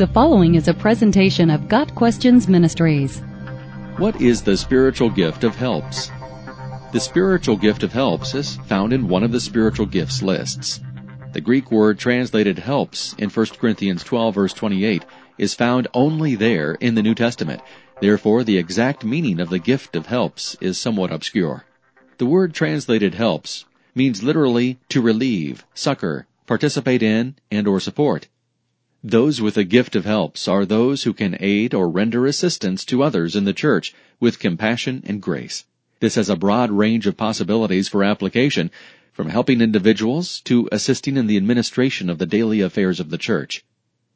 The following is a presentation of Got Questions Ministries. What is the spiritual gift of helps? The spiritual gift of helps is found in one of the spiritual gifts lists. The Greek word translated helps in 1 Corinthians 12 verse 28 is found only there in the New Testament. Therefore, the exact meaning of the gift of helps is somewhat obscure. The word translated helps means literally to relieve, succor, participate in, and or support. Those with the gift of helps are those who can aid or render assistance to others in the church with compassion and grace. This has a broad range of possibilities for application, from helping individuals to assisting in the administration of the daily affairs of the church.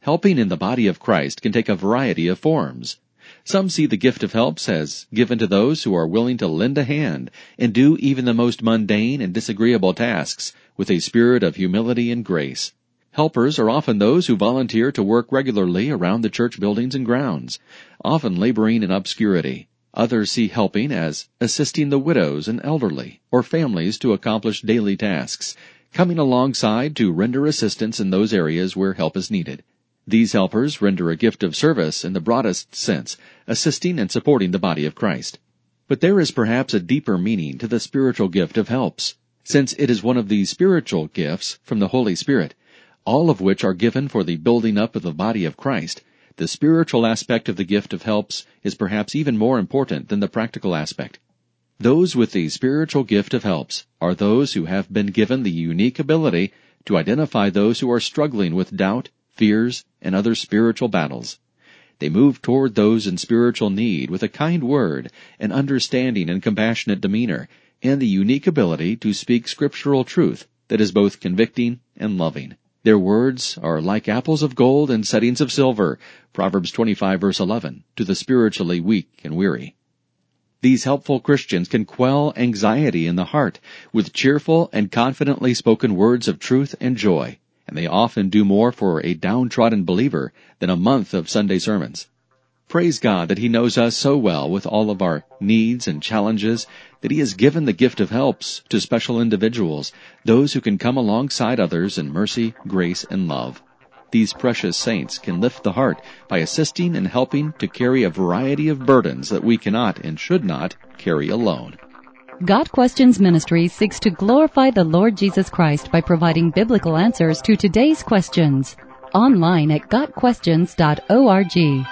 Helping in the body of Christ can take a variety of forms. Some see the gift of helps as given to those who are willing to lend a hand and do even the most mundane and disagreeable tasks with a spirit of humility and grace. Helpers are often those who volunteer to work regularly around the church buildings and grounds, often laboring in obscurity. Others see helping as assisting the widows and elderly or families to accomplish daily tasks, coming alongside to render assistance in those areas where help is needed. These helpers render a gift of service in the broadest sense, assisting and supporting the body of Christ. But there is perhaps a deeper meaning to the spiritual gift of helps, since it is one of the spiritual gifts from the Holy Spirit all of which are given for the building up of the body of Christ, the spiritual aspect of the gift of helps is perhaps even more important than the practical aspect. Those with the spiritual gift of helps are those who have been given the unique ability to identify those who are struggling with doubt, fears, and other spiritual battles. They move toward those in spiritual need with a kind word, an understanding and compassionate demeanor, and the unique ability to speak scriptural truth that is both convicting and loving. Their words are like apples of gold and settings of silver, Proverbs 25 verse 11, to the spiritually weak and weary. These helpful Christians can quell anxiety in the heart with cheerful and confidently spoken words of truth and joy, and they often do more for a downtrodden believer than a month of Sunday sermons. Praise God that He knows us so well with all of our needs and challenges that He has given the gift of helps to special individuals, those who can come alongside others in mercy, grace, and love. These precious saints can lift the heart by assisting and helping to carry a variety of burdens that we cannot and should not carry alone. Got Questions Ministry seeks to glorify the Lord Jesus Christ by providing biblical answers to today's questions. Online at GotQuestions.org.